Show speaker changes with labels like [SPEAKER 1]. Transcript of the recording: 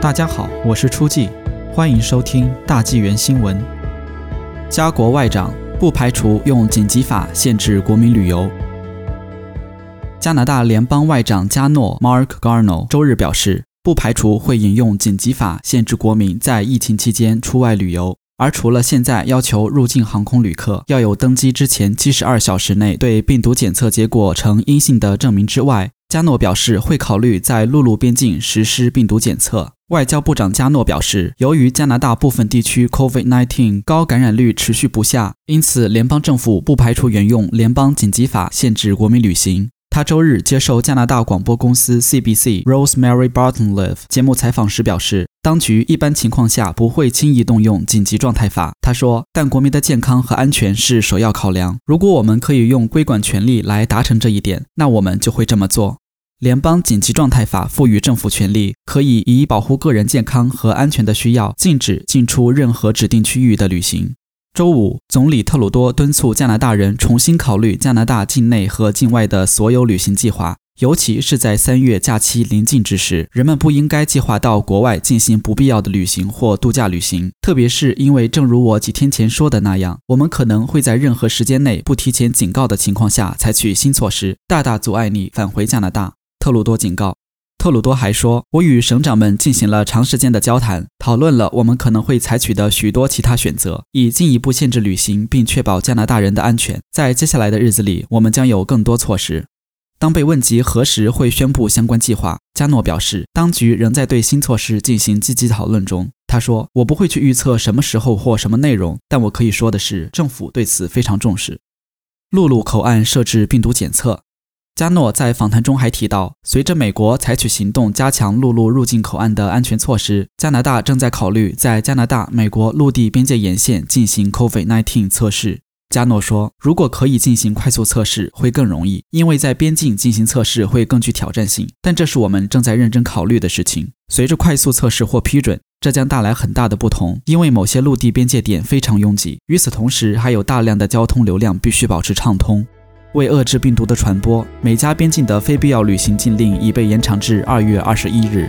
[SPEAKER 1] 大家好，我是初季，欢迎收听大纪元新闻。加国外长不排除用紧急法限制国民旅游。加拿大联邦外长加诺 （Mark Garneau） 周日表示，不排除会引用紧急法限制国民在疫情期间出外旅游。而除了现在要求入境航空旅客要有登机之前七十二小时内对病毒检测结果呈阴性的证明之外，加诺表示会考虑在陆路边境实施病毒检测。外交部长加诺表示，由于加拿大部分地区 COVID-19 高感染率持续不下，因此联邦政府不排除沿用联邦紧急法限制国民旅行。他周日接受加拿大广播公司 CBC Rosemary Barton-Live 节目采访时表示，当局一般情况下不会轻易动用紧急状态法。他说：“但国民的健康和安全是首要考量。如果我们可以用规管权力来达成这一点，那我们就会这么做。”联邦紧急状态法赋予政府权力，可以以保护个人健康和安全的需要，禁止进出任何指定区域的旅行。周五，总理特鲁多敦促加拿大人重新考虑加拿大境内和境外的所有旅行计划，尤其是在三月假期临近之时，人们不应该计划到国外进行不必要的旅行或度假旅行。特别是因为，正如我几天前说的那样，我们可能会在任何时间内不提前警告的情况下采取新措施，大大阻碍你返回加拿大。特鲁多警告。特鲁多还说：“我与省长们进行了长时间的交谈，讨论了我们可能会采取的许多其他选择，以进一步限制旅行并确保加拿大人的安全。在接下来的日子里，我们将有更多措施。”当被问及何时会宣布相关计划，加诺表示，当局仍在对新措施进行积极讨论中。他说：“我不会去预测什么时候或什么内容，但我可以说的是，政府对此非常重视。”陆路口岸设置病毒检测。加诺在访谈中还提到，随着美国采取行动加强陆路入境口岸的安全措施，加拿大正在考虑在加拿大美国陆地边界沿线进行 COVID-19 测试。加诺说：“如果可以进行快速测试，会更容易，因为在边境进行测试会更具挑战性。但这是我们正在认真考虑的事情。随着快速测试或批准，这将带来很大的不同，因为某些陆地边界点非常拥挤，与此同时还有大量的交通流量必须保持畅通。”为遏制病毒的传播，美加边境的非必要旅行禁令已被延长至二月二十一日。